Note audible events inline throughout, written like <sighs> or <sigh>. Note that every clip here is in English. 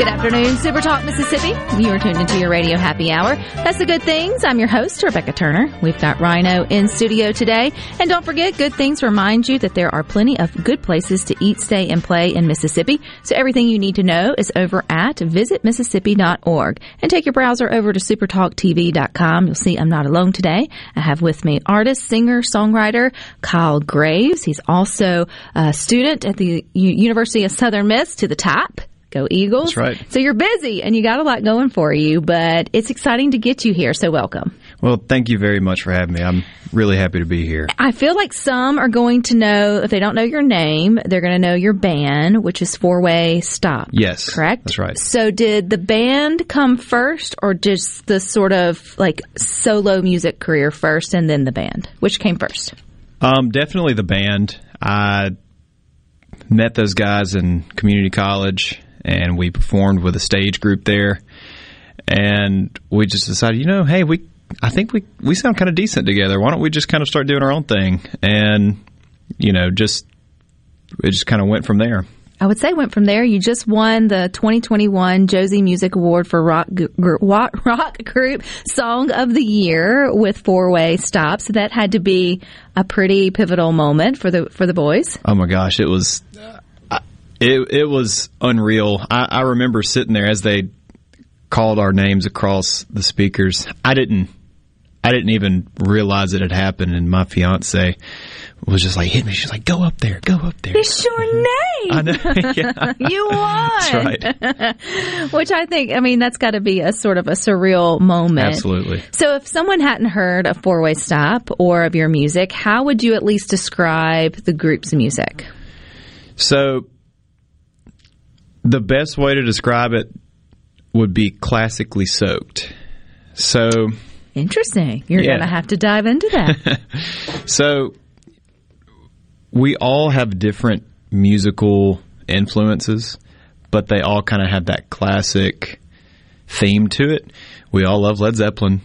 Good afternoon, Super Talk Mississippi. You are tuned into your radio happy hour. That's the good things. I'm your host, Rebecca Turner. We've got Rhino in studio today. And don't forget, Good Things remind you that there are plenty of good places to eat, stay, and play in Mississippi. So everything you need to know is over at visitmississippi.org. And take your browser over to supertalktv.com. You'll see I'm not alone today. I have with me artist, singer, songwriter Kyle Graves. He's also a student at the University of Southern Miss to the top. Go Eagles. That's right. So you're busy and you got a lot going for you, but it's exciting to get you here. So welcome. Well, thank you very much for having me. I'm really happy to be here. I feel like some are going to know, if they don't know your name, they're going to know your band, which is Four Way Stop. Yes, Correct? that's right. So did the band come first or just the sort of like solo music career first and then the band? Which came first? Um, definitely the band. I met those guys in community college, and we performed with a stage group there. And we just decided, you know, hey, we, I think we we sound kind of decent together. Why don't we just kind of start doing our own thing? And you know, just it just kind of went from there. I would say went from there. You just won the 2021 Josie Music Award for rock <laughs> rock group Song of the Year with Four Way stops. So that had to be a pretty pivotal moment for the for the boys. Oh my gosh, it was it it was unreal. I, I remember sitting there as they called our names across the speakers. I didn't I didn't even realize it had happened, and my fiance was just like hit me. She's like, "Go up there, go up there." It's your <laughs> name. I know. <laughs> yeah. <laughs> You won. That's right. Which I think, I mean, that's got to be a sort of a surreal moment. Absolutely. So, if someone hadn't heard of Four Way Stop or of your music, how would you at least describe the group's music? So, the best way to describe it would be classically soaked. So, Interesting. You're Yeah. going to have to dive into that. <laughs> So we all have different musical influences, but they all kind of have that classic theme to it. We all love Led Zeppelin.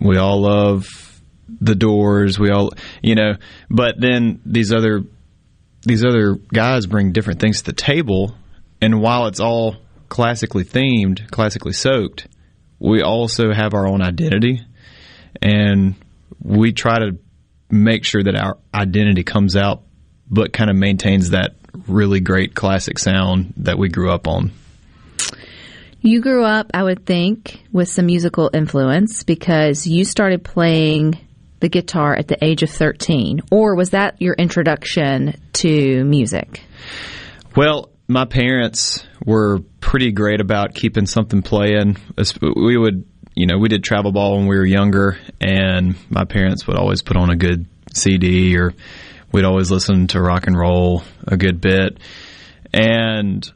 We all love The Doors. We all, you know, but then these other these other guys bring different things to the table, and while it's all classically themed, classically soaked, we also have our own identity and we try to make sure that our identity comes out but kind of maintains that really great classic sound that we grew up on. you grew up, I would think, with some musical influence because you started playing the guitar at the age of 13. Or was that your introduction to music? Well, my parents were pretty great about keeping something playing. We would, you know, we did travel ball when we were younger, and my parents would always put on a good CD or we'd always listen to rock and roll a good bit. And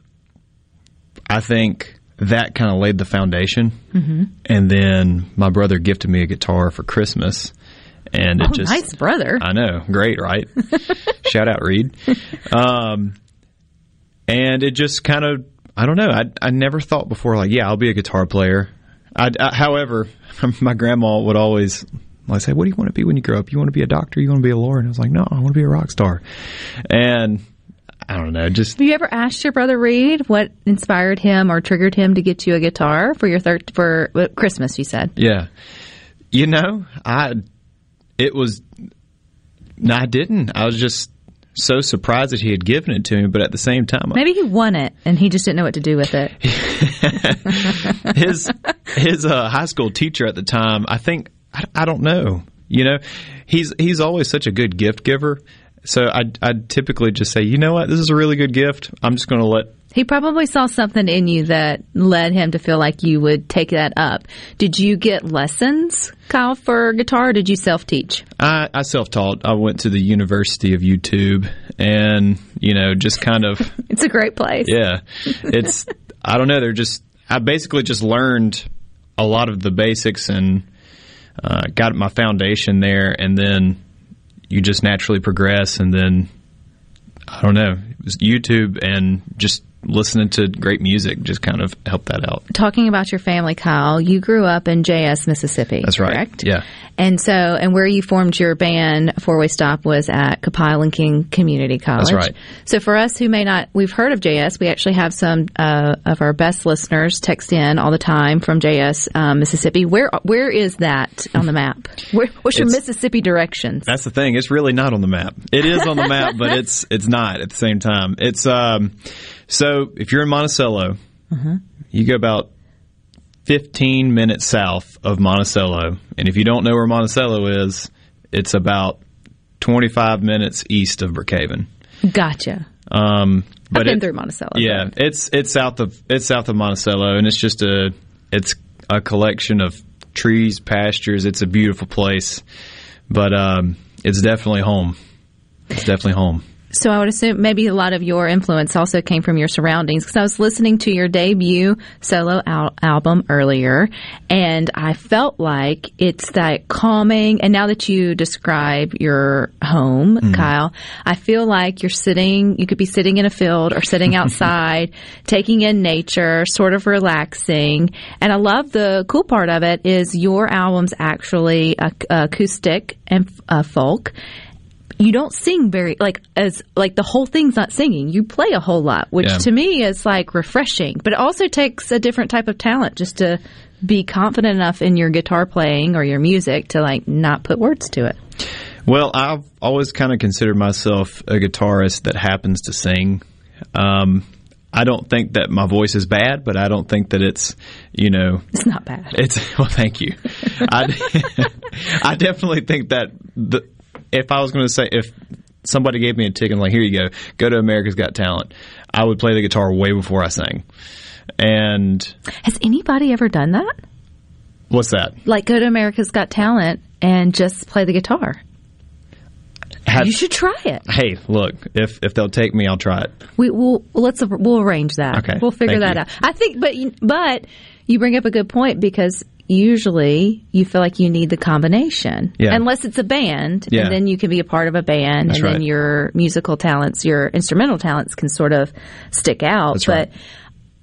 I think that kind of laid the foundation. Mm-hmm. And then my brother gifted me a guitar for Christmas. And it Oh, just nice brother. I know, great, right? <laughs> Shout out Reed. Um, and it just kind of, I don't know. I I never thought before, like, yeah, I'll be a guitar player. I, I, however, <laughs> my grandma would always like say, "What do you want to be when you grow up? You want to be a doctor? You want to be a lawyer?" And I was like, "No, I want to be a rock star." And I don't know, just Have you ever asked your brother Reed what inspired him or triggered him to get you a guitar for your third for Christmas? You said. Yeah. You know, I it was no, I didn't. I was just so surprised that he had given it to me, but at the same time Maybe he won it and he just didn't know what to do with it. <laughs> his his uh, high school teacher at the time, I think I, I don't know. You know, he's he's always such a good gift giver. So I I typically just say, you know what, this is a really good gift. I'm just going to let He probably saw something in you that led him to feel like you would take that up. Did you get lessons, Kyle, for guitar, or did you self teach? I, I self taught. I went to the University of YouTube, and you know, just kind of <laughs> It's a great place. yeah. It's I don't know. They're just I basically just learned a lot of the basics and uh, got my foundation there, and then you just naturally progress, and then I don't know. It was YouTube and just listening to great music just kind of helped that out. Talking about your family, Kyle, you grew up in Jayess, Mississippi. That's right. Correct? Yeah. And so, and where you formed your band, Four Way Stop, was at Copiah-Lincoln Community College. That's right. So, for us who may not, we've heard of Jayess. We actually have some uh, of our best listeners text in all the time from Jayess, um, Mississippi. Where where is that on the map? Where, what's your It's- Mississippi directions? That's the thing. It's really not on the map. It is on the map, but it's it's not at the same time. It's um so if you're in Monticello, you go about 15 minutes south of Monticello, and if you don't know where Monticello is, it's about 25 minutes east of Brookhaven. Gotcha. Um, but I've been it- through Monticello. yeah, it's it's south of it's south of Monticello, and it's just a it's a collection of trees, pastures. It's a beautiful place, but um, it's definitely home. It's definitely home. So I would assume maybe a lot of your influence also came from your surroundings because I was listening to your debut solo al- album earlier and I felt like it's that calming and now that you describe your home, Kyle, I feel like you're sitting, you could be sitting in a field or sitting <laughs> outside, taking in nature, sort of relaxing. And I love the cool part of it is your album's actually ac- acoustic and uh, folk you don't sing very like as like the whole thing's not singing. You play a whole lot, which Yeah. to me is like refreshing. But it also takes a different type of talent just to be confident enough in your guitar playing or your music to like not put words to it. Well, I've always kind of considered myself a guitarist that happens to sing. Um, I don't think that my voice is bad, but I don't think that it's, you know, It's not bad. It's <laughs> well, thank you. I, <laughs> <laughs> I definitely think that the, if I was going to say if somebody gave me a ticket, and, like here you go, go to America's Got Talent, I would play the guitar way before I sang. And Has anybody ever done that? what's that? Like go to America's Got Talent and just play the guitar. Have- You should try it. hey, look, if if they'll take me, I'll try it. We will let's we'll arrange that. Okay, we'll figure that you. out. I think, but but you bring up a good point because usually you feel like you need the combination, Yeah. unless it's a band, Yeah. and then you can be a part of a band, That's and then your musical talents, your instrumental talents can sort of stick out. That's but right.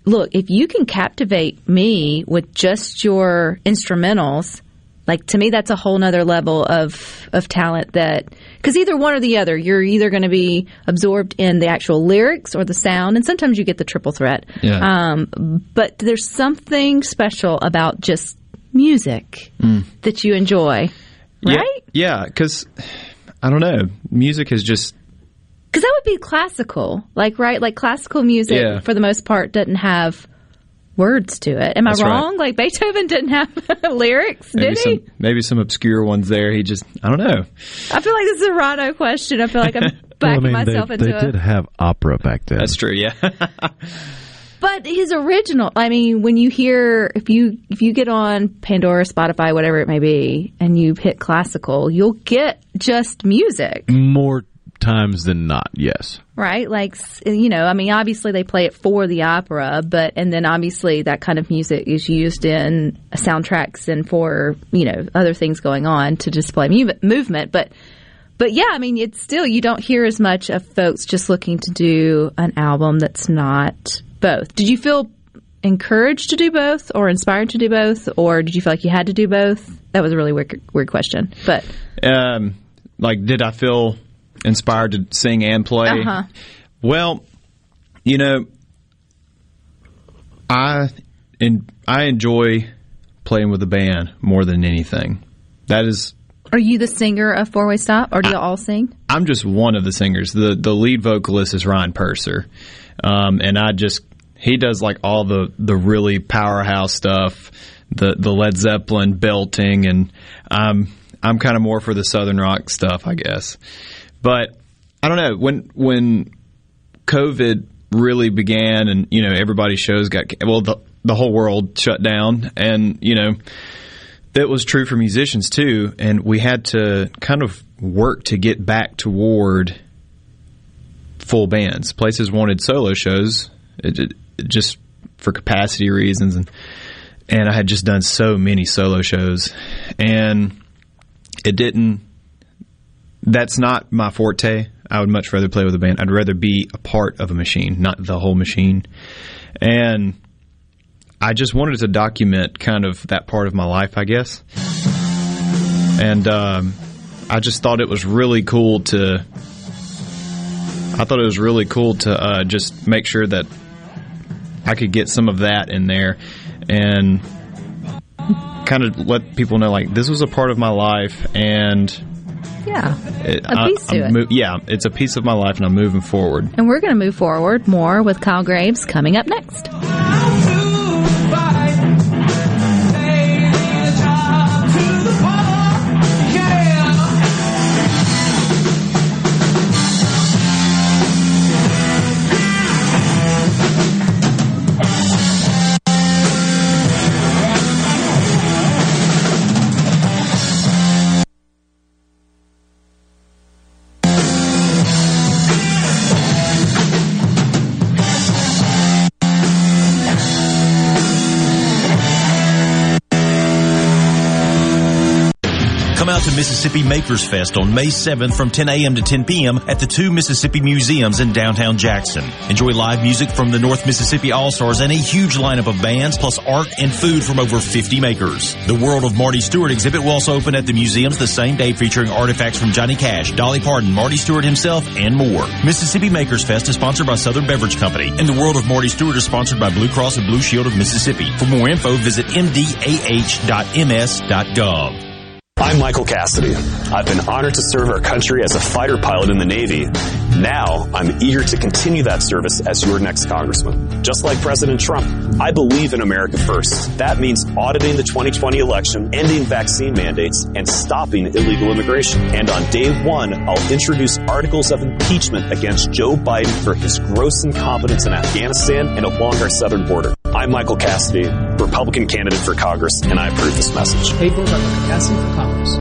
look, if you can captivate me with just your instrumentals, like to me, that's a whole nother level of of talent. That because either one or the other, you're either going to be absorbed in the actual lyrics or the sound, and sometimes you get the triple threat. Yeah. Um, but there's something special about just music mm. that you enjoy, right? Yeah, because <sighs> I don't know, music is just Because that would be classical, like right, like classical music Yeah. for the most part doesn't have words to it. Am That's I right. wrong? Like Beethoven didn't have <laughs> lyrics, maybe did some he? maybe some obscure ones there. He just I don't know. I feel like this is a Rado question. I feel like I'm <laughs> backing Well, I mean, myself they, into they it. did have opera back then. That's true. Yeah. <laughs> But his original, I mean, when you hear if you if you get on Pandora, Spotify, whatever it may be, and you hit classical, you'll get just music, More times than not, yes. right? Like you know, I mean, obviously they play it for the opera, but and then obviously that kind of music is used in soundtracks and for you know other things going on to display mu- movement, but. But yeah, I mean, it's still you don't hear as much of folks just looking to do an album that's not both. Did you feel encouraged to do both, or inspired to do both, or did you feel like you had to do both? That was a really weird, weird question, but um, like, did I feel inspired to sing and play? Uh-huh. Well, you know, I in, I enjoy playing with a band more than anything. That is, are you the singer of Four Way Stop, or do you all sing? I'm just one of the singers. the The lead vocalist is Ryan Purser, um, and I just he does like all the the really powerhouse stuff, the the Led Zeppelin belting, and um, I'm kind of more for the southern rock stuff, I guess. But I don't know when when COVID really began, and you know, everybody's shows got well, the the whole world shut down, and you know, that was true for musicians too, and we had to kind of work to get back toward full bands. Places wanted solo shows, it, it, just for capacity reasons, and and I had just done so many solo shows, and it didn't. That's not my forte. I would much rather play with a band. I'd rather be a part of a machine, not the whole machine. And I just wanted to document kind of that part of my life, I guess. And um, I just thought it was really cool to. I thought it was really cool to uh, just make sure that I could get some of that in there and kind of let people know like this was a part of my life and Yeah. it, A piece to I'm it. mo- yeah, it's a piece of my life and I'm moving forward. And we're going to move forward more with Kyle Graves coming up next. Mississippi Makers Fest on May 7th from 10 a.m. to 10 p.m. at the two Mississippi Museums in downtown Jackson. Enjoy live music from the North Mississippi All-Stars and a huge lineup of bands plus art and food from over 50 makers. The World of Marty Stuart exhibit will also open at the museums the same day featuring artifacts from Johnny Cash, Dolly Parton, Marty Stuart himself, and more. Mississippi Makers Fest is sponsored by Southern Beverage Company and the World of Marty Stuart is sponsored by Blue Cross and Blue Shield of Mississippi. For more info, visit mdah.ms.gov. I'm Michael Cassidy. I've been honored to serve our country as a fighter pilot in the Navy. Now, I'm eager to continue that service as your next congressman. Just like President Trump, I believe in America first. That means auditing the 2020 election, ending vaccine mandates, and stopping illegal immigration. And on day one, I'll introduce articles of impeachment against Joe Biden for his gross incompetence in Afghanistan and along our southern border. I'm Michael Cassidy, Republican candidate for Congress, and I approve this message. Cassidy for Congress.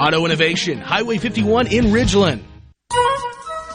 Auto Innovation, Highway 51 in Ridgeland.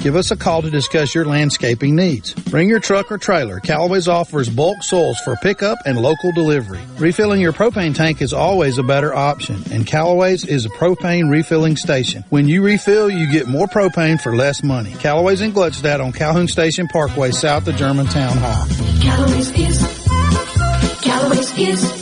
Give us a call to discuss your landscaping needs. Bring your truck or trailer. Callaway's offers bulk soils for pickup and local delivery. Refilling your propane tank is always a better option, and Callaway's is a propane refilling station. When you refill, you get more propane for less money. Callaway's in Gluckstadt on Calhoun Station Parkway, south of Germantown Hall. Callaway's is, Callaway's is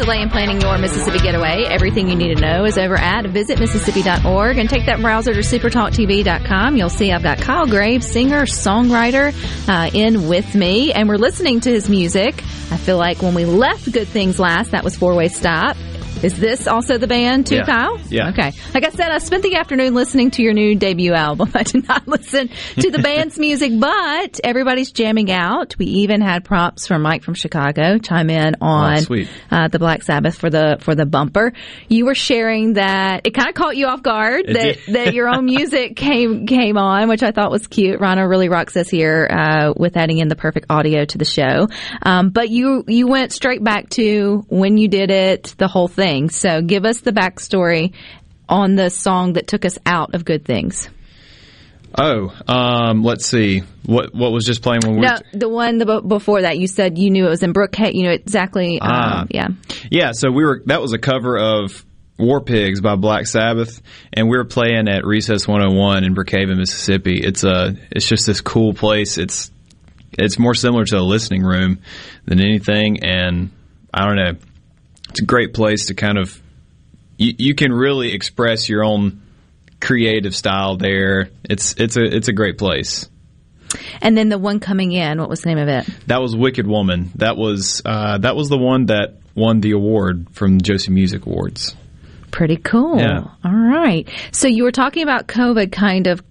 Delay in planning your Mississippi getaway. Everything you need to know is over at visitmississippi.org and take that browser to supertalktv.com. You'll see I've got Kyle Graves, singer, songwriter, uh, in with me, and we're listening to his music. I feel like when we left Good Things last, that was Four Way Stop. Is this also the band too, Yeah. Kyle? Yeah. Okay. Like I said, I spent the afternoon listening to your new debut album. <laughs> I did not listen to the band's <laughs> music, but everybody's jamming out. We even had props from Mike from Chicago chime in on Oh, uh, the Black Sabbath for the for the bumper. You were sharing that it kind of caught you off guard that, that your own <laughs> music came came on, which I thought was cute. Rana really rocks us here uh, with adding in the perfect audio to the show. Um, but you you went straight back to when you did it, the whole thing. So give us the backstory on the song that took us out of Good Things. Oh, um, let's see. What what was just playing when we No, were the one the, b- before that. You said you knew it was in Brookhaven. You know exactly. Um, Ah. yeah. Yeah, so we were that was a cover of War Pigs by Black Sabbath and we were playing at Recess 101 in Brookhaven, Mississippi. It's a it's just this cool place. It's it's more similar to a listening room than anything and I don't know. It's a great place to kind of you, you can really express your own creative style there. It's it's a it's a great place. And then the one coming in. What was the name of it? That was Wicked Woman. That was uh, that was the one that won the award from the Josie Music Awards. Pretty cool. Yeah. All right. So you were talking about COVID kind of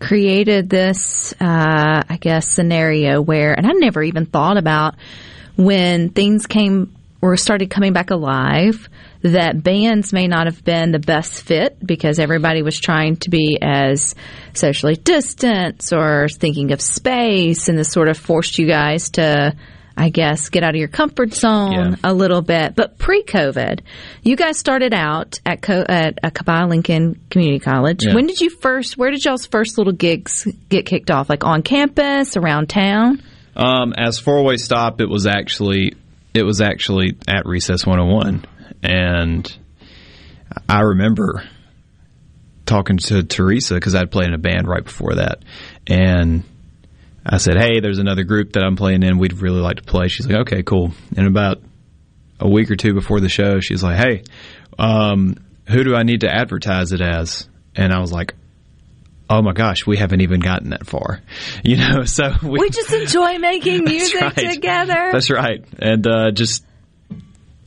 created this, uh, I guess, scenario where, and I never even thought about when things came or started coming back alive that bands may not have been the best fit because everybody was trying to be as socially distant or thinking of space and this sort of forced you guys to I guess get out of your comfort zone a little bit. But pre-COVID, you guys started out at Co- at Copiah-Lincoln Community College. Yeah. When did you first? Where did y'all's first little gigs get kicked off? Like on campus, around town? Um, as four way stop, it was actually it was actually at Recess 101, and I remember talking to Teresa because I'd played in a band right before that, and I said, "Hey, there's another group that I'm playing in. We'd really like to play." She's like, "Okay, cool." And about a week or two before the show, she's like, "Hey, um, who do I need to advertise it as?" And I was like. Oh my gosh, we haven't even gotten that far, <laughs> you know. So we, We just enjoy making <laughs> music right. together. That's right. And uh, just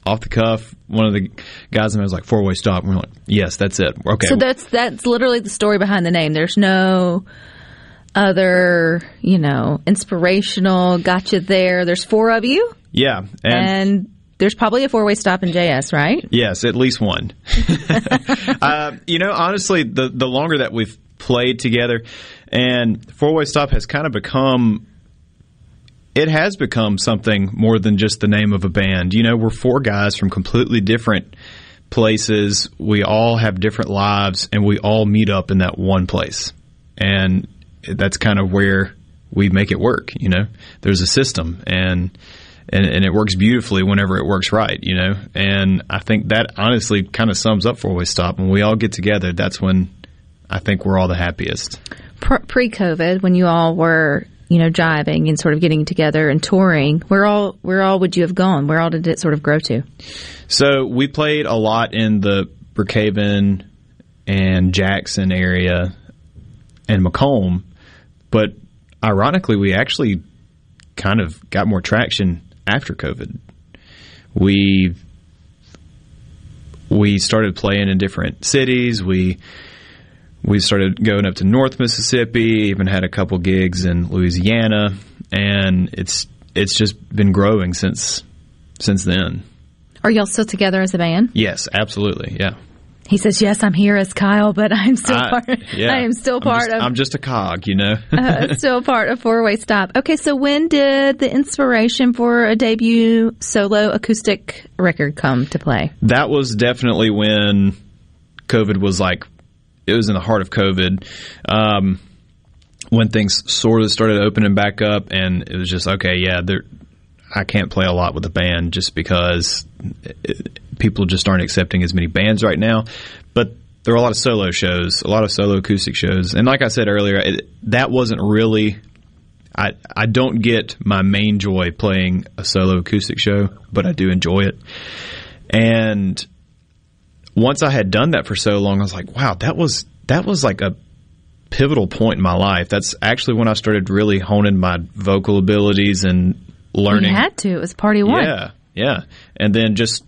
off the cuff, one of the guys in there was like four way stop. And we're like, yes, that's it. Okay. So that's that's literally the story behind the name. There's no other, you know, inspirational gotcha there. There's four of you, yeah. And, and, there's probably a four way stop in Jayess, right? yes, at least one. <laughs> uh, you know, honestly, the the longer that we've played together, and four way stop has kind of become. It has become something more than just the name of a band. You know, we're four guys from completely different places. We all have different lives, and we all meet up in that one place. And that's kind of where we make it work. You know, there's a system, and and, and it works beautifully whenever it works right. You know, and I think that honestly kind of sums up Four Way Stop. When we all get together, that's when I think we're all the happiest. Pre COVID, when you all were, you know, jiving and sort of getting together and touring, where all where all would you have gone? Where all did it sort of grow to? So we played a lot in the Brookhaven and Jackson area and Macomb, but ironically, we actually kind of got more traction after COVID. We we started playing in different cities. We we started going up to North Mississippi. Even had a couple gigs in Louisiana, and it's it's just been growing since since then. Are y'all still together as a band? Yes, absolutely. Yeah. He says, "Yes, I'm here as Kyle, but I'm still I- part. yeah. I am still I'm part just, of I'm just a cog, you know. <laughs> uh, still part of Four Way Stop. Okay, so when did the inspiration for a debut solo acoustic record come to play? that was definitely when COVID was like, it was in the heart of COVID. Um, when things sort of started opening back up, and it was just okay, yeah, there. I can't play a lot with a band just because it, people just aren't accepting as many bands right now. But there are a lot of solo shows, a lot of solo acoustic shows, and like I said earlier, it, that wasn't really. I I don't get my main joy playing a solo acoustic show, but I do enjoy it. And once I had done that for so long, I was like, wow, that was that was like a pivotal point in my life. That's actually when I started really honing my vocal abilities and learning. You had to. It was party one. Yeah, yeah. And then just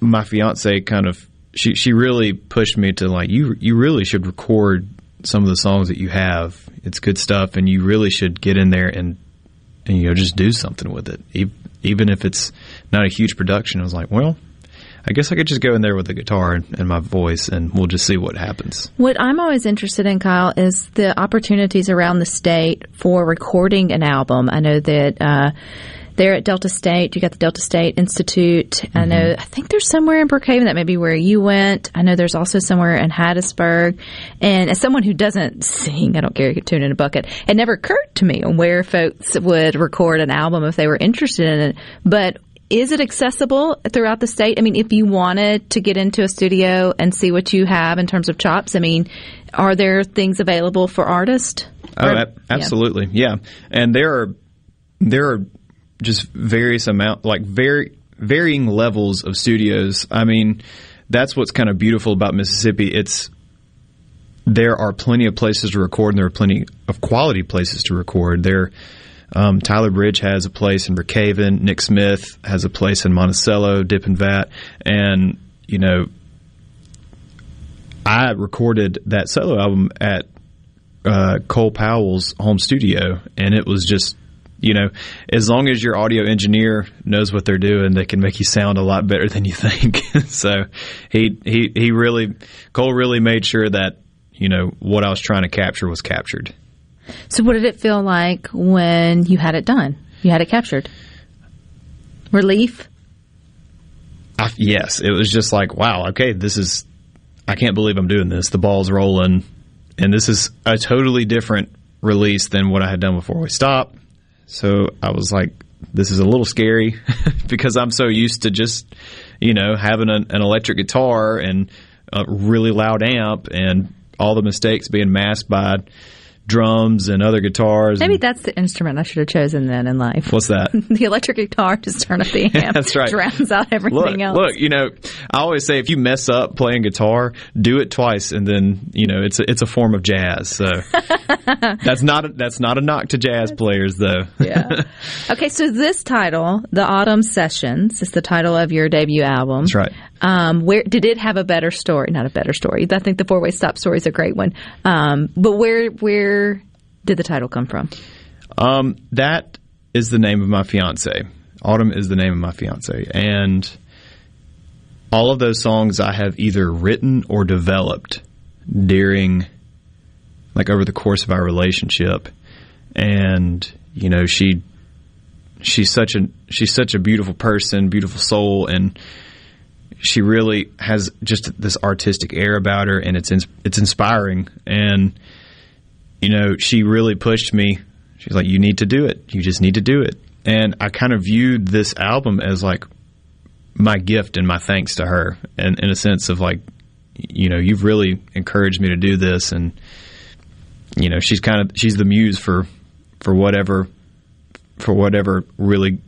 my fiance kind of she she really pushed me to like you you really should record some of the songs that you have. It's good stuff, and you really should get in there and and you know just do something with it, even if it's not a huge production. I was like, well. I guess I could just go in there with the guitar and, and my voice, and we'll just see what happens. What I'm always interested in, Kyle, is the opportunities around the state for recording an album. I know that uh, there at Delta State, you got the Delta State Institute. I know, I think there's somewhere in Brookhaven that may be where you went. I know there's also somewhere in Hattiesburg. And as someone who doesn't <laughs> sing, I don't carry a tune in a bucket. It never occurred to me on where folks would record an album if they were interested in it. But is it accessible throughout the state? I mean, if you wanted to get into a studio and see what you have in terms of chops, I mean, are there things available for artists? Oh, Or- ab- absolutely, yeah. And there are there are just various amount like very varying levels of studios. I mean, that's what's kind of beautiful about Mississippi. It's there are plenty of places to record, and there are plenty of quality places to record. There, um, Tyler Bridge has a place in Brookhaven. Nick Smith has a place in Monticello, Dip and Vat, and you know, I recorded that solo album at uh, Cole Powell's home studio, and it was just, you know, as long as your audio engineer knows what they're doing, they can make you sound a lot better than you think. <laughs> so he he he really Cole really made sure that you know what I was trying to capture was captured. So, what did it feel like when you had it done? You had it captured. Relief. I, yes, it was just like, wow, okay, this is, I can't believe I'm doing this. The ball's rolling, and this is a totally different release than what I had done before we stopped. So I was like, this is a little scary <laughs> because I'm so used to just, you know, having an, an electric guitar and a really loud amp and all the mistakes being masked by drums and other guitars. Maybe and- that's the instrument I should have chosen then in life. what's that? <laughs> the electric guitar, just turn up the <laughs> amp. That's right. Drowns out everything look, else. Look, you know, I always say if you mess up playing guitar, do it twice, and then you know it's a, it's a form of jazz. So <laughs> that's not a, that's not a knock to jazz players, though. yeah. Okay, so this title, The Autumn Sessions, is the title of your debut album. That's right. Um, where did it have a better story? Not a better story. I think the Four Way Stop story is a great one. Um, but where where did the title come from? Um, that is the name of my fiance. Autumn is the name of my fiance, and all of those songs I have either written or developed during, like, over the course of our relationship. And you know, she she's such a she's such a beautiful person, beautiful soul, and she really has just this artistic air about her, and it's ins- it's inspiring. And you know, she really pushed me. She's like, "You need to do it. You just need to do it." And I kind of viewed this album as like my gift and my thanks to her, and in a sense of like, you know, you've really encouraged me to do this, and you know, she's kind of she's the muse for for whatever for whatever really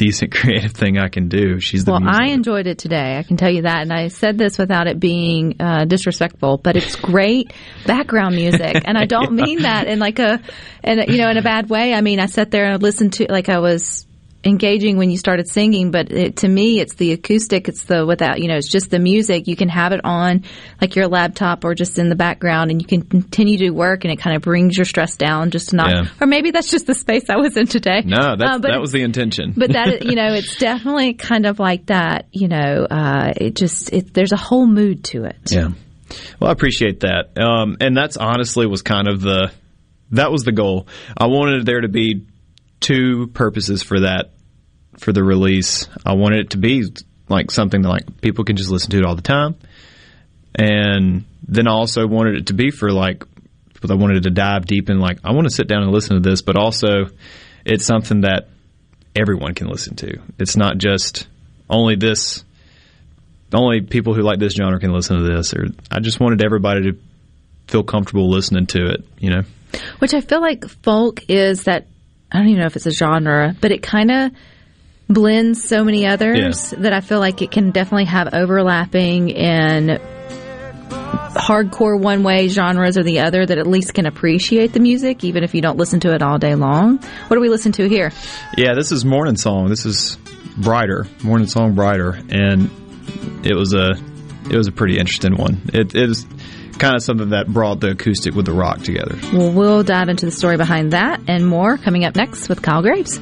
decent <laughs> creative thing I can do. She's the Well. I enjoyed it today. I can tell you that, and I said this without it being uh, disrespectful, but it's great background music, and I <laughs> don't mean that in like a, in a, you know, in a bad way. I mean, I sat there and listened to like I was engaging when you started singing, but it, to me, it's the acoustic. It's the without, you know, it's just the music. You can have it on like your laptop or just in the background, and you can continue to work, and it kind of brings your stress down just to not. Yeah. Or maybe that's just the space I was in today. no, that's, Uh, that was the intention. but that you <laughs> know it's definitely kind of like that you know uh, it just it, there's a whole mood to it Yeah. Well, I appreciate that. Um, and that's honestly was kind of the that was the goal. I wanted there to be two purposes for that for the release. I wanted it to be like something that like people can just listen to it all the time. And then I also wanted it to be for like I wanted to dive deep in like I want to sit down and listen to this, but also it's something that everyone can listen to. It's not just only this only people who like this genre can listen to this or I just wanted everybody to feel comfortable listening to it, you know. which i feel like folk is that i don't even know if it's a genre but it kind of blends so many others that I feel like it can definitely have overlapping in hardcore one way genres or the other that at least can appreciate the music even if you don't listen to it all day long. What do we listen to here? Yeah, this is Morning Song. This is Brighter, Morning Song Brighter, and it was a it was a pretty interesting one. It, it was kind of something that brought the acoustic with the rock together. Well, we'll dive into the story behind that and more coming up next with Kyle Graves.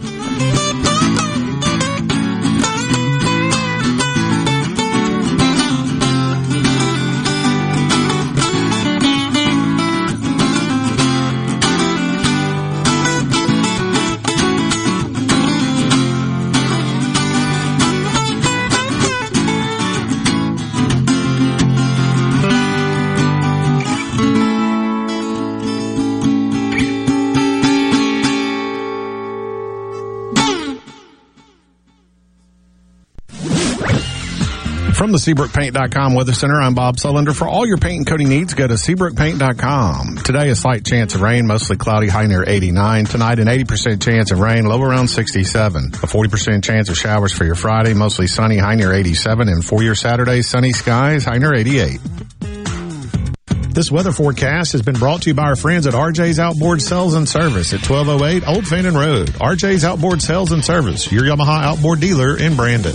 From the SeabrookPaint.com Weather Center, I'm Bob Sullender. For all your paint and coating needs, go to SeabrookPaint.com. Today, a slight chance of rain, mostly cloudy, high near 89. Tonight, an 80% chance of rain, low around 67. A 40% chance of showers for your Friday, mostly sunny, high near 87. And for your Saturday, sunny skies, high near 88. This weather forecast has been brought to you by our friends at RJ's Outboard Sales and Service at 1208 Old Fannin Road. RJ's Outboard Sales and Service, your Yamaha outboard dealer in Brandon.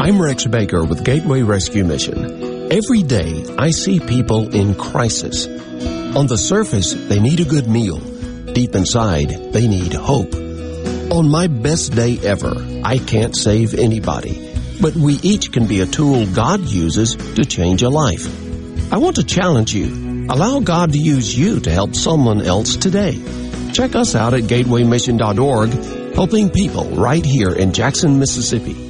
I'm Rex Baker with Gateway Rescue Mission. Every day, I see people in crisis. On the surface, they need a good meal. Deep inside, they need hope. On my best day ever, I can't save anybody, but we each can be a tool God uses to change a life. I want to challenge you. Allow God to use you to help someone else today. Check us out at gatewaymission.org, helping people right here in Jackson, Mississippi.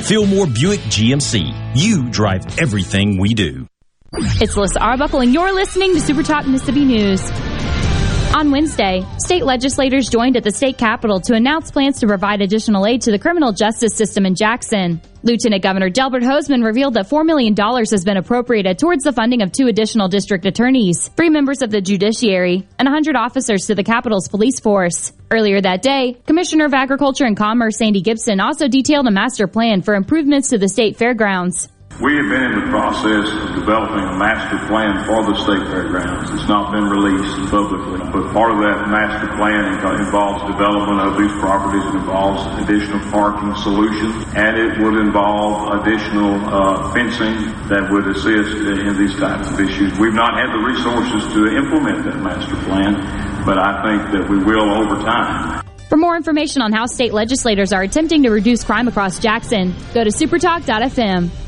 Fillmore Buick GMC. You drive everything we do. It's Alyssa Arbuckle, and you're listening to Super Talk Mississippi News. On Wednesday, state legislators joined at the state capitol to announce plans to provide additional aid to the criminal justice system in Jackson. Lieutenant Governor Delbert Hosemann revealed that $4 million has been appropriated towards the funding of two additional district attorneys, three members of the judiciary, and 100 officers to the Capitol's police force. Earlier that day, Commissioner of Agriculture and Commerce Andy Gipson also detailed a master plan for improvements to the state fairgrounds. We have been in the process of developing a master plan for the state fairgrounds. It's not been released publicly, but part of that master plan involves development of these properties. It involves additional parking solutions, and it would involve additional uh, fencing that would assist in these types of issues. We've not had the resources to implement that master plan, but I think that we will over time. For more information on how state legislators are attempting to reduce crime across Jackson, go to supertalk.fm.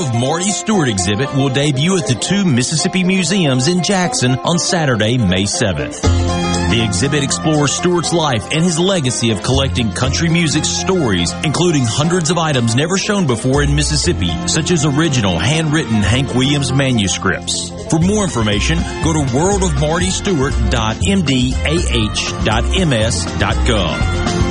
Marty Stuart exhibit will debut at the two Mississippi Museums in Jackson on Saturday, May 7th. The exhibit explores Stuart's life and his legacy of collecting country music stories, including hundreds of items never shown before in Mississippi, such as original handwritten Hank Williams manuscripts. For more information, go to worldofmartystewart.mdah.ms.gov.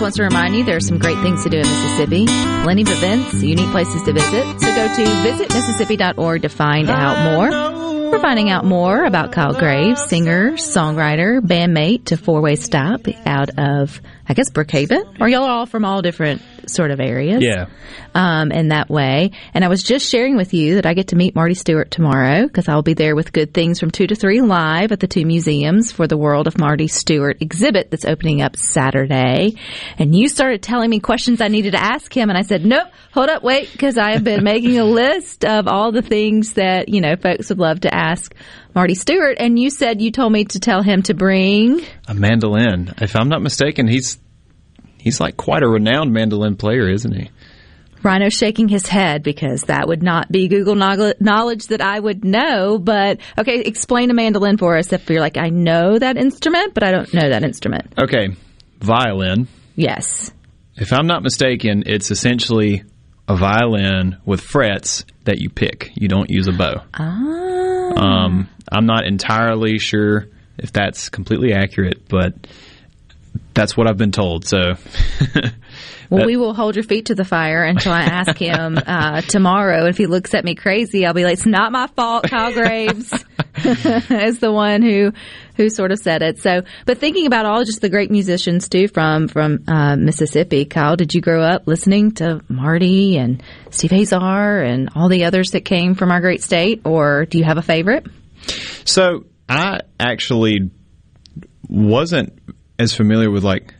Wants to remind you there are some great things to do in Mississippi. Plenty of events, unique places to visit. So go to visitmississippi.org to find out more. We're finding out more about Kyle Graves, singer, songwriter, bandmate to Four Way Stop out of, I guess, Brookhaven. Or y'all are all from all different sort of areas. Yeah. Um, in that way. And I was just sharing with you that I get to meet Marty Stuart tomorrow because I'll be there with Good Things from 2 to 3 live at the two museums for the World of Marty Stuart exhibit that's opening up Saturday. And you started telling me questions I needed to ask him. And I said, nope, hold up, wait, because I have been making a list of all the things that, you know, folks would love to ask Marty Stuart. And you said you told me to tell him to bring. A mandolin. If I'm not mistaken, he's he's like quite a renowned mandolin player, isn't he? Rhino shaking his head because that would not be Google knowledge that I would know. But okay, explain a mandolin for us if you're like, I know that instrument, but I don't know that instrument. Okay, violin. Yes. If I'm not mistaken, it's essentially a violin with frets that you pick. You don't use a bow. Ah. Um, I'm not entirely sure if that's completely accurate, but that's what I've been told. So, <laughs> Well, we will hold your feet to the fire until I ask him <laughs> uh, tomorrow. If he looks at me crazy, I'll be like, "It's not my fault." Kyle Graves <laughs> is the one who who sort of said it. So, but thinking about all just the great musicians too from from uh, Mississippi, Kyle, did you grow up listening to Marty and Steve Azar and all the others that came from our great state, or do you have a favorite? So I actually wasn't as familiar with like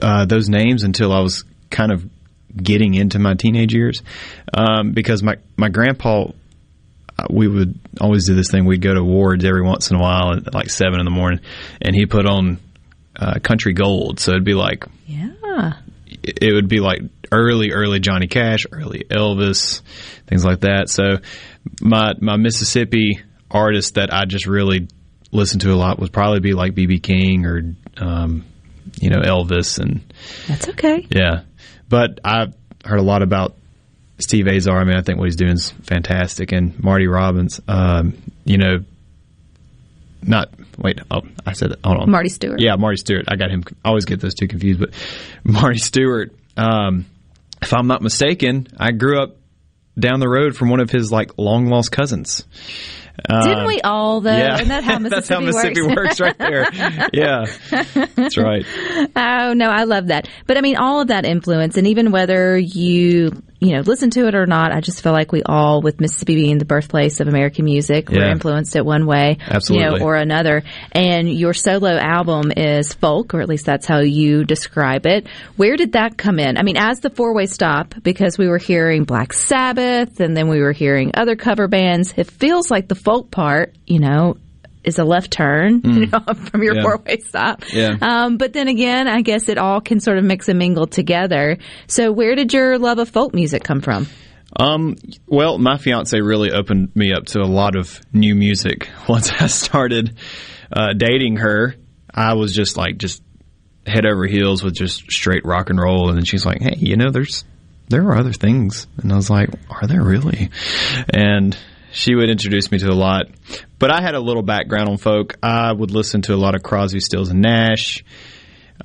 uh, those names until I was kind of getting into my teenage years, um, because my my grandpa. uh, We would always do this thing. We'd go to Ward's every once in a while at like seven in the morning, and he put on uh, country gold. So it'd be like Yeah. it would be like early, early Johnny Cash, early Elvis, things like that. So my my Mississippi artist that I just really listened to a lot would probably be like BB King or um, you know Elvis and That's okay. yeah. But I've heard a lot about Steve Azar. I mean, I think what he's doing is fantastic, and Marty Robbins. Um, you know, not wait. Oh, I said that. Hold on. Marty Stuart. Yeah, Marty Stuart. I got him. I always get those two confused. But <laughs> Marty Stuart. Um, if I'm not mistaken, I grew up down the road from one of his like long lost cousins. Didn't um, we all though? yeah. Isn't that how Mississippi <laughs> That's how Mississippi works right there. <laughs> Yeah. That's right. Oh no, I love that. But I mean, all of that influence, and even whether you you know, listen to it or not, I just feel like we all, with Mississippi being the birthplace of American music, we're influenced it one way, you Absolutely. know, or another. And your solo album is folk, or at least that's how you describe it. Where did that come in? I mean, as the four way stop, because we were hearing Black Sabbath, and then we were hearing other cover bands. It feels like the folk part, you know. Is a left turn <laughs> you Mm. know, from your Yeah. four way stop. Yeah. Um, but then again, I guess it all can sort of mix and mingle together. So, where did your love of folk music come from? Um, well, my fiance really opened me up to a lot of new music. <laughs> Once I started uh, dating her, I was just like just head over heels with just straight rock and roll, and then she's like, "Hey, you know, there's there are other things," and I was like, "Are there really?" And she would introduce me to a lot, but I had a little background on folk. I would listen to a lot of Crosby, Stills, and Nash.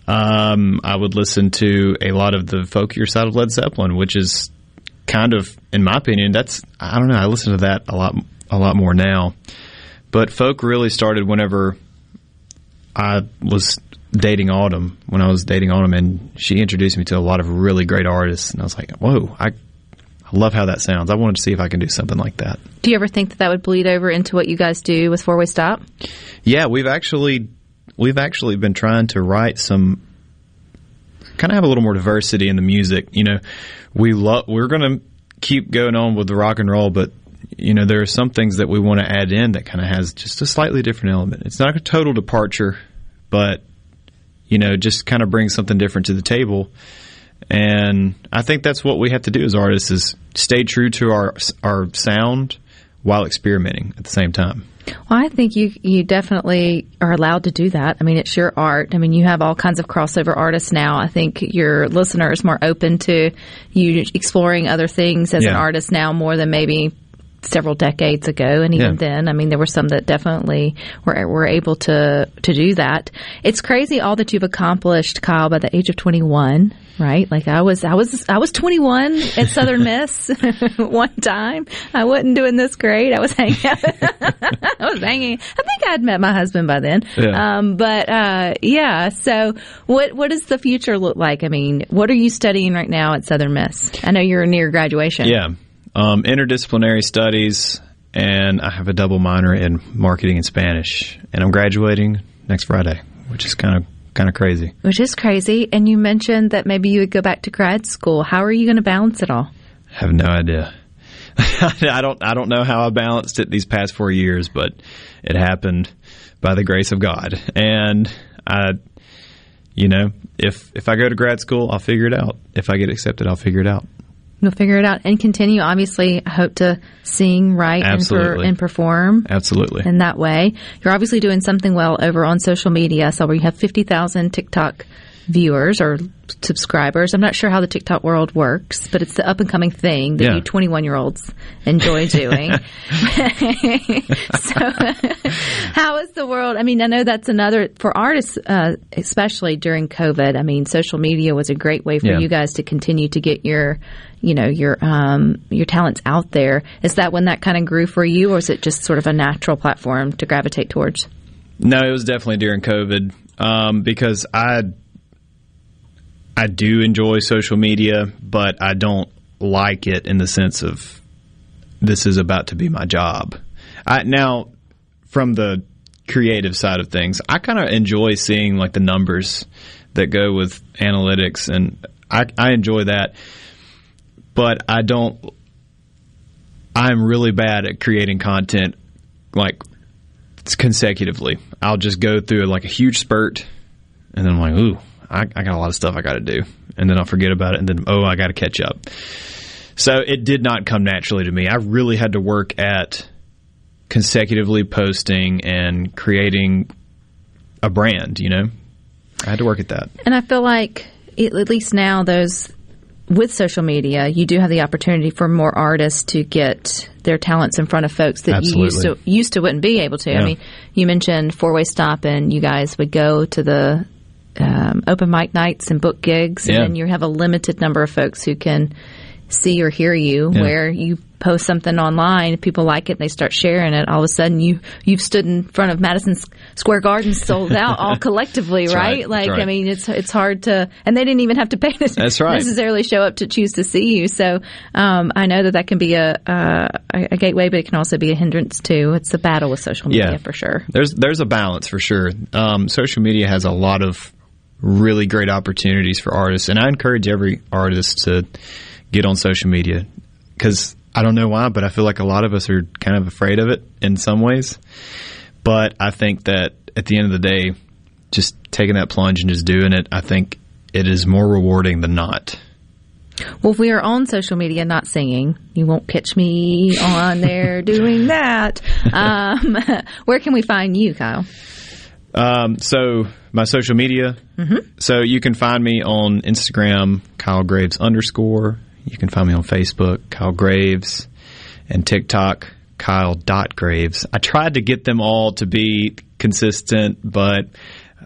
Um, I would listen to a lot of the folkier side of Led Zeppelin, which is kind of, in my opinion, that's I don't know. I listen to that a lot, a lot more now. But folk really started whenever I was dating Autumn. When I was dating Autumn, and she introduced me to a lot of really great artists, and I was like, "Whoa, I, I love how that sounds. I wanted to see if I can do something like that." Do you ever think that that would bleed over into what you guys do with Four Way Stop? Yeah, we've actually we've actually been trying to write some kind of have a little more diversity in the music. You know, we love we're going to keep going on with the rock and roll, but you know, there are some things that we want to add in that kind of has just a slightly different element. It's not a total departure, but you know, just kind of bring something different to the table. And I think that's what we have to do as artists is stay true to our our sound while experimenting at the same time. Well, I think you you definitely are allowed to do that. I mean, it's your art. I mean, you have all kinds of crossover artists now. I think your listener is more open to you exploring other things as an artist now more than maybe several decades ago. And even Yeah. then, I mean, there were some that definitely were were able to to do that. It's crazy all that you've accomplished, Kyle, by the age of twenty one. Right, like I was, I was, I was 21 at Southern <laughs> Miss <laughs> one time. I wasn't doing this great. I was hanging out. <laughs> I was hanging. I think I'd met my husband by then. Yeah. Um, but uh, yeah. So, what what does the future look like? I mean, what are you studying right now at Southern Miss? I know you're near graduation. Yeah. Um, interdisciplinary studies, and I have a double minor in marketing and Spanish, and I'm graduating next Friday, which is kind of kind of crazy. Which is crazy. And you mentioned that maybe you would go back to grad school. How are you going to balance it all? I have no idea. <laughs> I don't I don't know how I balanced it these past four years, but it happened by the grace of God. And I, you know, if if I go to grad school, I'll figure it out. If I get accepted, I'll figure it out. You'll figure it out and continue. Obviously, I hope to sing, write, and, per- Absolutely. and perform. Absolutely. in that way. You're obviously doing something well over on social media. So we have 50,000 TikTok viewers or subscribers. I'm not sure how the TikTok world works, but it's the up and coming thing that Yeah. you 21 year olds enjoy <laughs> doing. <laughs> so how is the world? I mean, I know that's another for artists, uh, especially during COVID. I mean, social media was a great way for Yeah. you guys to continue to get your, you know, your um, your talents out there. Is that when that kind of grew for you, or is it just sort of a natural platform to gravitate towards? No, it was definitely during COVID um, because I I do enjoy social media, but I don't like it in the sense of this is about to be my job. I, now, from the creative side of things, I kind of enjoy seeing like the numbers that go with analytics, and I, I enjoy that. But I don't. I'm really bad at creating content like consecutively. I'll just go through like a huge spurt, and then I'm like, ooh, I, I got a lot of stuff I got to do, and then I'll forget about it, and then oh, I got to catch up. So it did not come naturally to me. I really had to work at consecutively posting and creating a brand. You know, I had to work at that. And I feel like, it, at least now, those with social media, you do have the opportunity for more artists to get their talents in front of folks that you used to used to wouldn't be able to. I mean, you mentioned four way stop, and you guys would go to the um, open mic nights and book gigs, Yeah. and then you have a limited number of folks who can see or hear you Yeah. where you post something online, people like it, and they start sharing it. All of a sudden, you you've stood in front of Madison Square Garden, sold out <laughs> all collectively, right? right. Like, I mean, it's it's hard to, and they didn't even have to pay to That's right. necessarily show up to choose to see you. So, um, I know that that can be a, a a gateway, but it can also be a hindrance too. It's a battle with social media Yeah. for sure. There's there's a balance for sure. Um, social media has a lot of really great opportunities for artists, and I encourage every artist to get on social media because I don't know why, but I feel like a lot of us are kind of afraid of it in some ways. But I think that at the end of the day, just taking that plunge and just doing it, I think it is more rewarding than not. Well, if we are on social media not singing, you won't catch me on there doing that. <laughs> Um, <laughs> where can we find you, Kyle? Um, so my social media. Mhm. So you can find me on Instagram, Kyle Graves underscore. You can find me on Facebook, Kyle Graves, and TikTok, Kyle dot Graves. I tried to get them all to be consistent, but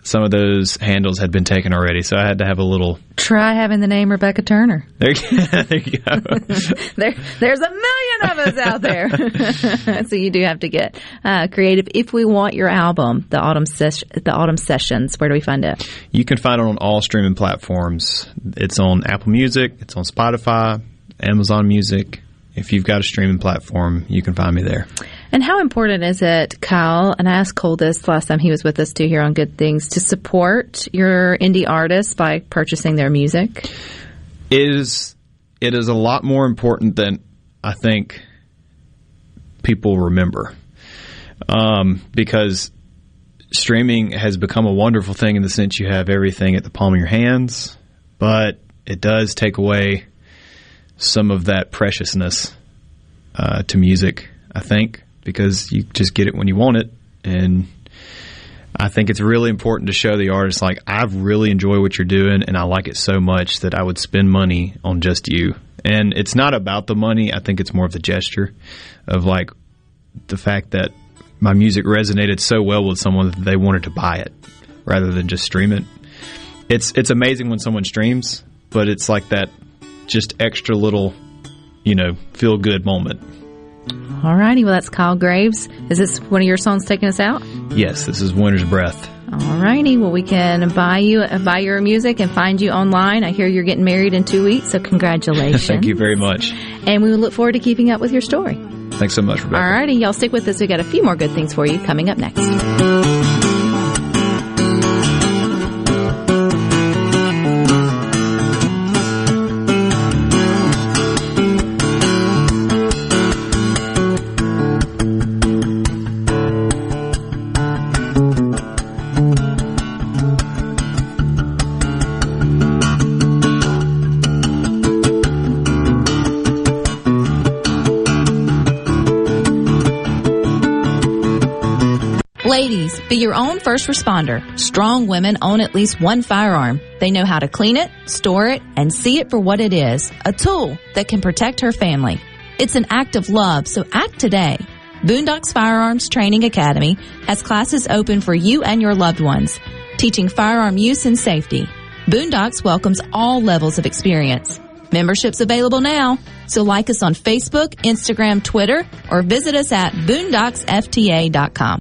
some of those handles had been taken already, so I had to have a little. Try having the name Rebecca Turner. There, <laughs> there you go. <laughs> there, there's a million of us out there. <laughs> so you do have to get uh, creative. If we want your album, the autumn ses- the autumn sessions, where do we find it? You can find it on all streaming platforms. It's on Apple Music, it's on Spotify, Amazon Music. If you've got a streaming platform, you can find me there. And how important is it, Kyle? And I asked Cole this last time he was with us too here on Good Things to support your indie artists by purchasing their music. It is it is a lot more important than I think people remember, um, because streaming has become a wonderful thing in the sense you have everything at the palm of your hands, but it does take away some of that preciousness uh, to music. I think because you just get it when you want it, and I think it's really important to show the artist like I really enjoy what you're doing, and I like it so much that I would spend money on just you. And it's not about the money. I think it's more of the gesture of like the fact that my music resonated so well with someone that they wanted to buy it rather than just stream it. It's it's amazing when someone streams, but it's like that just extra little, you know, feel good moment. Alrighty, well that's Kyle Graves. Is this one of your songs taking us out? Yes, this is Winter's Breath. Alrighty, well we can buy you buy your music and find you online. I hear you're getting married in two weeks, so congratulations. <laughs> Thank you very much. And we will look forward to keeping up with your story. Thanks so much, Rebecca. Alrighty, y'all stick with us. We got a few more good things for you coming up next. Be your own first responder. Strong women own at least one firearm. They know how to clean it, store it, and see it for what it is a tool that can protect her family. It's an act of love, so act today. Boondocks Firearms Training Academy has classes open for you and your loved ones, teaching firearm use and safety. Boondocks welcomes all levels of experience. Memberships available now, so like us on Facebook, Instagram, Twitter, or visit us at boondocksfta.com.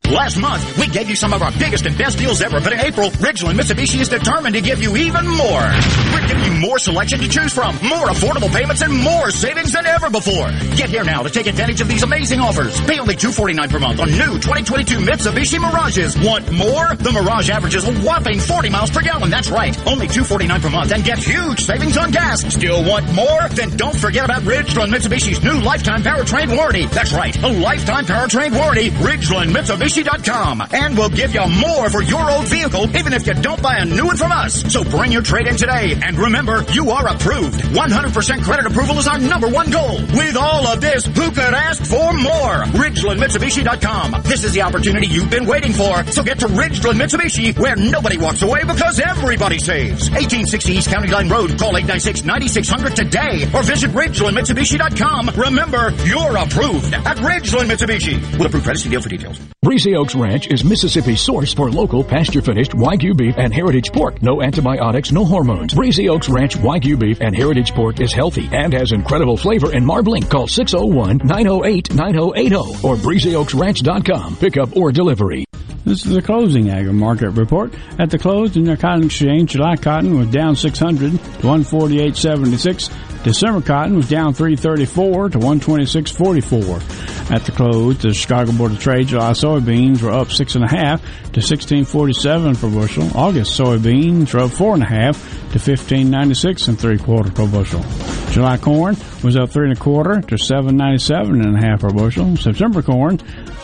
Last month, we gave you some of our biggest and best deals ever, but in April, Ridgeland Mitsubishi is determined to give you even more. We're giving you more selection to choose from, more affordable payments, and more savings than ever before. Get here now to take advantage of these amazing offers. Pay only 249 per month on new 2022 Mitsubishi Mirages. Want more? The Mirage averages a whopping 40 miles per gallon. That's right. Only 249 per month and get huge savings on gas. Still want more? Then don't forget about Ridgeland Mitsubishi's new lifetime powertrain warranty. That's right. A lifetime powertrain warranty. Ridgeland Mitsubishi MississippiMitsubishi.com. And we'll give you more for your old vehicle, even if you don't buy a new one from us. So bring your trade in today. And remember, you are approved. 100% credit approval is our number one goal. With all of this, who could ask for more? RidgelandMitsubishi.com. This is the opportunity you've been waiting for. So get to Ridgeland Mitsubishi, where nobody walks away because everybody saves. 1860 East County Line Road. Call 896-9600 today or visit RidgelandMitsubishi.com. Remember, you're approved at Ridgeland Mitsubishi. With approved credit, see deal for details. Breezy Oaks Ranch is Mississippi's source for local pasture-finished Wagyu beef and heritage pork. No antibiotics, no hormones. Breezy Oaks Ranch Wagyu beef and heritage pork is healthy and has incredible flavor and marbling. Call 601-908-9080 or breezyoaksranch.com. Pickup or delivery. This is the closing agri market report. At the close, in the cotton exchange, July cotton was down 600 to 148.76. December cotton was down 334 to 126.44. At the close, the Chicago Board of Trade, July soybeans were up six and a half to 16.47 per bushel. August soybeans were up four and a half to 15.96 and three quarter per bushel. July corn was up three and a quarter to 7.97 and a half per bushel. September corn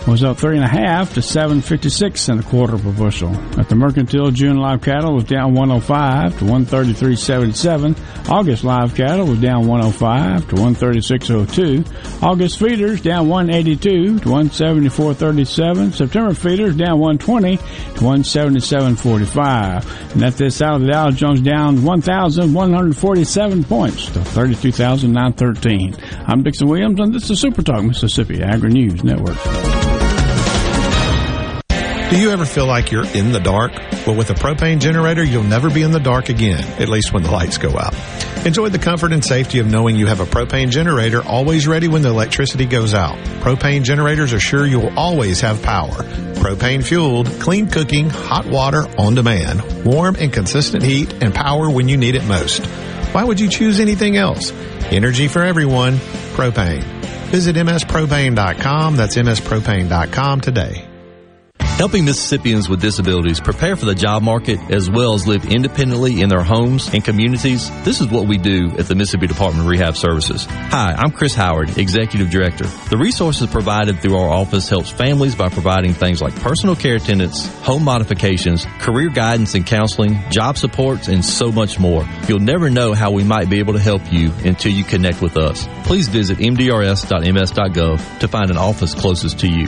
was up three and a half to 756 and a quarter per bushel. At the mercantile, June live cattle was down 105 to 133.77. August live cattle was down 105 to 136.02. August feeders down 182 to 174.37. September feeders down 120 to 177.45. And at this out of the Dow Jones down 1,147 points to 32,913. I'm Dixon Williams and this is Super Talk Mississippi Agri News Network. Do you ever feel like you're in the dark? Well, with a propane generator, you'll never be in the dark again, at least when the lights go out. Enjoy the comfort and safety of knowing you have a propane generator always ready when the electricity goes out. Propane generators are sure you'll always have power. Propane fueled, clean cooking, hot water on demand, warm and consistent heat, and power when you need it most. Why would you choose anything else? Energy for everyone. Propane. Visit mspropane.com. That's mspropane.com today. Helping Mississippians with disabilities prepare for the job market as well as live independently in their homes and communities, this is what we do at the Mississippi Department of Rehab Services. Hi, I'm Chris Howard, Executive Director. The resources provided through our office helps families by providing things like personal care attendance, home modifications, career guidance and counseling, job supports, and so much more. You'll never know how we might be able to help you until you connect with us. Please visit mdrs.ms.gov to find an office closest to you.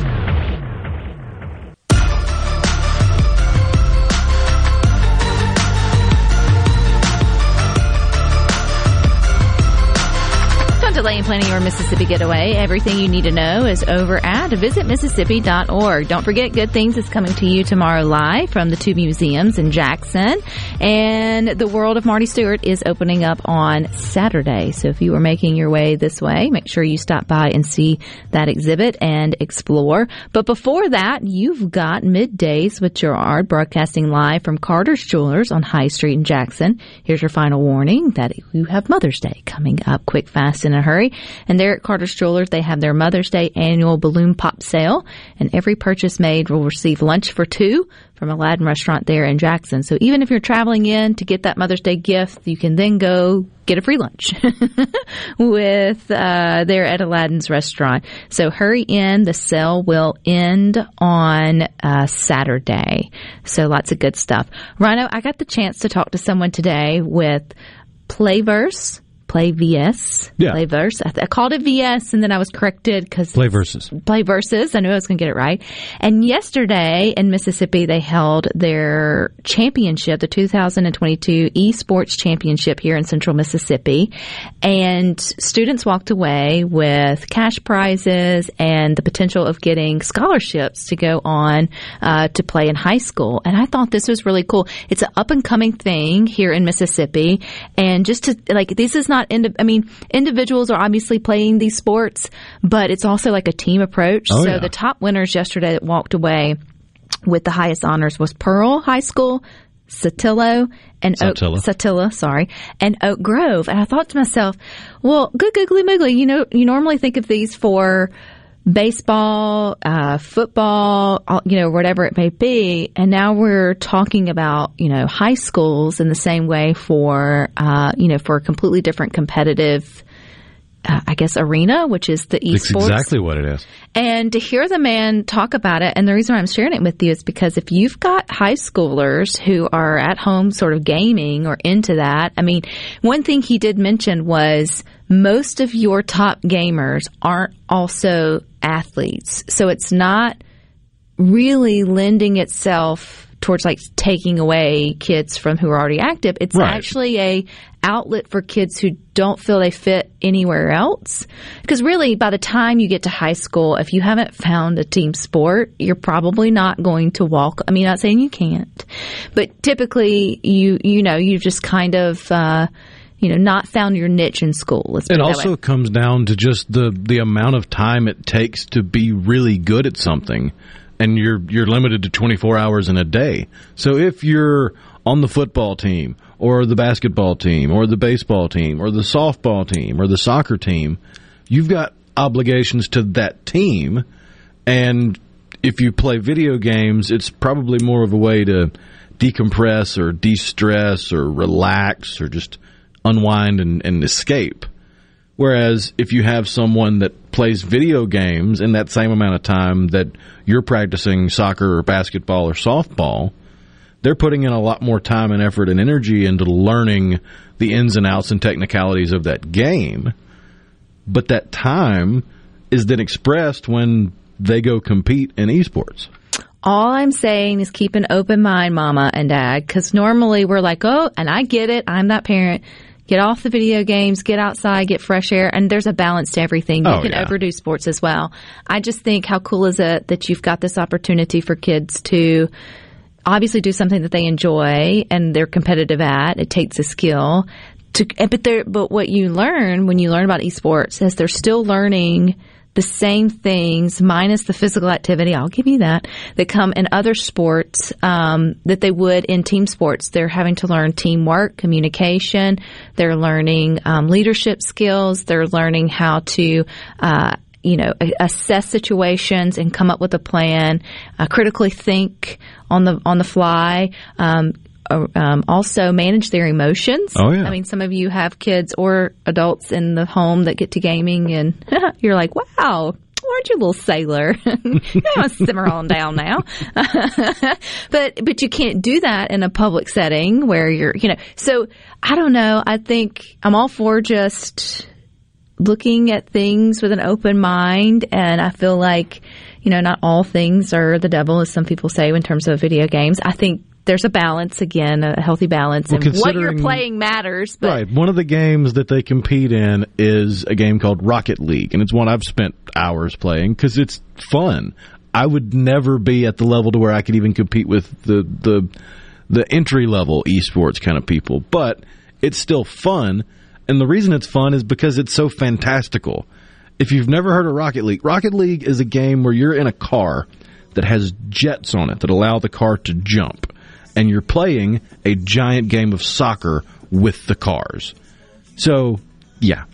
Planning your Mississippi getaway. Everything you need to know is over at visitmississippi.org. Don't forget, Good Things is coming to you tomorrow live from the two museums in Jackson. And the World of Marty Stuart is opening up on Saturday. So if you are making your way this way, make sure you stop by and see that exhibit and explore. But before that, you've got Middays with Gerard broadcasting live from Carter's Jewelers on High Street in Jackson. Here's your final warning that you have Mother's Day coming up quick, fast, in a hurry. And there at Carter's Jewelers, they have their Mother's Day annual balloon pop sale. And every purchase made will receive lunch for two from Aladdin Restaurant there in Jackson. So even if you're traveling in to get that Mother's Day gift, you can then go get a free lunch <laughs> with uh, there at Aladdin's Restaurant. So hurry in. The sale will end on uh, Saturday. So lots of good stuff. Rhino, I got the chance to talk to someone today with Playverse. Play VS, Yeah. Play Verse. I, th- I called it VS, and then I was corrected because Play versus. play versus. I knew I was going to get it right. And yesterday in Mississippi, they held their championship, the 2022 Esports Championship here in Central Mississippi. And students walked away with cash prizes and the potential of getting scholarships to go on uh, to play in high school. And I thought this was really cool. It's an up and coming thing here in Mississippi. And just to, like, this is not, indi- I mean, individuals are obviously playing these sports, but it's also like a team approach. Oh, so yeah. the top winners yesterday that walked away with the highest honors was Pearl High School, Satillo and Satilla. Oak, Satilla, sorry, and Oak Grove. And I thought to myself, well, good googly moogly, you know, you normally think of these for baseball, uh, football, you know, whatever it may be. And now we're talking about, you know, high schools in the same way for, uh, you know, for a completely different competitive, uh, I guess, arena, which is the That's esports. exactly what it is. And to hear the man talk about it, and the reason why I'm sharing it with you is because if you've got high schoolers who are at home sort of gaming or into that, I mean, one thing he did mention was most of your top gamers aren't also athletes. So it's not really lending itself towards like taking away kids from who are already active. It's Right. actually a outlet for kids who don't feel they fit anywhere else. Because really, by the time you get to high school, if you haven't found a team sport, you're probably not going to walk. I mean, not saying you can't, but typically you you know you've just kind of. Uh, you know, not found your niche in school. It also way. comes down to just the the amount of time it takes to be really good at something, and you're you're limited to 24 hours in a day. So if you're on the football team or the basketball team or the baseball team or the softball team or the soccer team, you've got obligations to that team, and if you play video games, it's probably more of a way to decompress or de-stress or relax or just unwind and, and escape. Whereas if you have someone that plays video games in that same amount of time that you're practicing soccer or basketball or softball, they're putting in a lot more time and effort and energy into learning the ins and outs and technicalities of that game. But that time is then expressed when they go compete in esports. All I'm saying is keep an open mind, mama and dad, because normally we're like, oh, and I get it. I'm that parent. Get off the video games, get outside, get fresh air, and there's a balance to everything. You Oh, can yeah. overdo sports as well. I just think how cool is it that you've got this opportunity for kids to obviously do something that they enjoy and they're competitive at. It takes a skill. To, but there, but what you learn when you learn about esports is they're still learning the same things minus the physical activity. I'll give you that that come in other sports um, that they would in team sports. They're having to learn teamwork, communication. They're learning um, leadership skills. They're learning how to. Uh, you know, assess situations and come up with a plan, uh, critically think on the on the fly. Um, um, also manage their emotions. Oh, yeah. I mean, some of you have kids or adults in the home that get to gaming, and <laughs> you're like, "Wow, aren't you a little sailor? <laughs> know, simmer on down now." <laughs> but but you can't do that in a public setting where you're, you know. So I don't know. I think I'm all for just looking at things with an open mind and I feel like, you know, not all things are the devil as some people say in terms of video games. I think there's a balance again, a healthy balance Well, and what you're playing matters, but Right. One of the games that they compete in is a game called Rocket League, and it's one I've spent hours playing because it's fun. I would never be at the level to where I could even compete with the the the entry level esports kind of people, but it's still fun. And the reason it's fun is because it's so fantastical. If you've never heard of Rocket League, Rocket League is a game where you're in a car that has jets on it that allow the car to jump. And you're playing a giant game of soccer with the cars. So, yeah.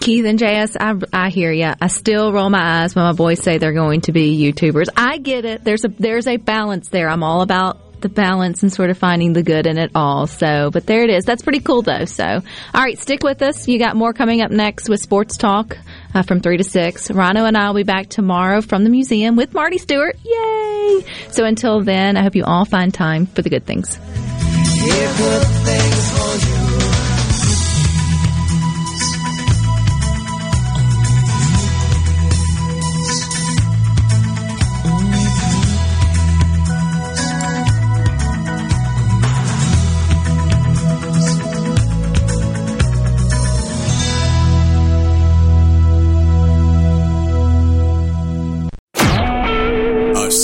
Keith and JS, I, I hear you. I still roll my eyes when my boys say they're going to be YouTubers. I get it. There's a there's a balance there. I'm all about the balance and sort of finding the good in it all. So, but there it is. That's pretty cool though. So, all right, stick with us. You got more coming up next with Sports Talk uh, from three to six. Rhino and I will be back tomorrow from the museum with Marty Stuart. Yay! So until then, I hope you all find time for the good things.